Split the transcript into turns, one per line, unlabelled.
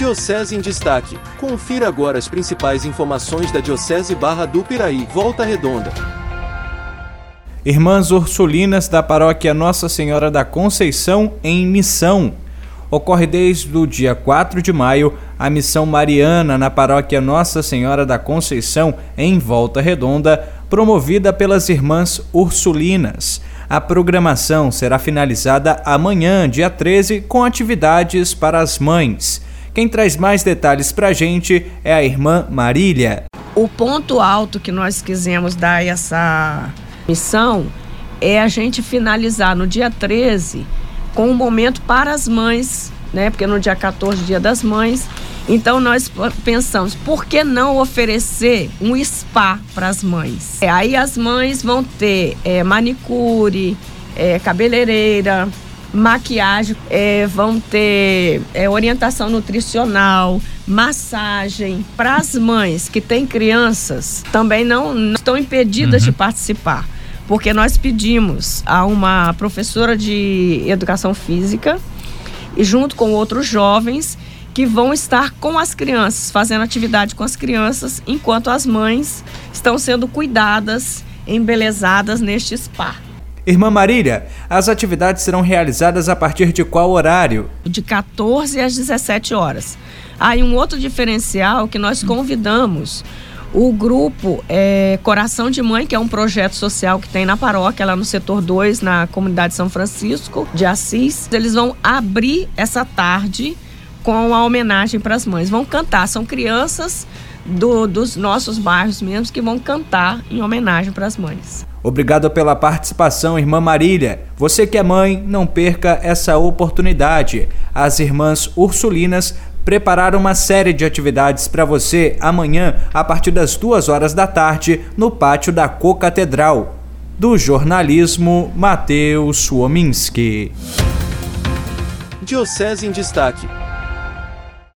Diocese em Destaque. Confira agora as principais informações da Diocese Barra do Piraí, Volta Redonda.
Irmãs Ursulinas da Paróquia Nossa Senhora da Conceição em missão. Ocorre desde o dia 4 de maio a missão mariana na Paróquia Nossa Senhora da Conceição em Volta Redonda, promovida pelas Irmãs Ursulinas. A programação será finalizada amanhã, dia 13, com atividades para as mães. Quem traz mais detalhes para a gente é a irmã Marília.
O ponto alto que nós quisemos dar essa missão é a gente finalizar no dia 13 com um momento para as mães, né? Porque no dia 14, dia das mães. Então nós pensamos, por que não oferecer um spa para as mães? É, aí as mães vão ter é, manicure, é, cabeleireira, maquiagem, é, vão ter é, orientação nutricional, massagem. Para as mães que têm crianças, também não, não estão impedidas uhum. de participar porque nós pedimos a uma professora de educação física e junto com outros jovens que vão estar com as crianças, fazendo atividade com as crianças, enquanto as mães estão sendo cuidadas, embelezadas neste spa.
Irmã Marília, as atividades serão realizadas a partir de qual horário?
De 14 às 17 horas. Aí um outro diferencial que nós convidamos o grupo é, Coração de Mãe, que é um projeto social que tem na paróquia, lá no setor 2, na comunidade São Francisco de Assis. Eles vão abrir essa tarde com a homenagem para as mães. Vão cantar, são crianças do, dos nossos bairros mesmo que vão cantar em homenagem para as mães.
Obrigado pela participação, irmã Marília. Você que é mãe, não perca essa oportunidade. As irmãs Ursulinas prepararam uma série de atividades para você amanhã, a partir das duas horas da tarde, no pátio da Co-Catedral. Do jornalismo, Matheus Suominski.
Diocese em Destaque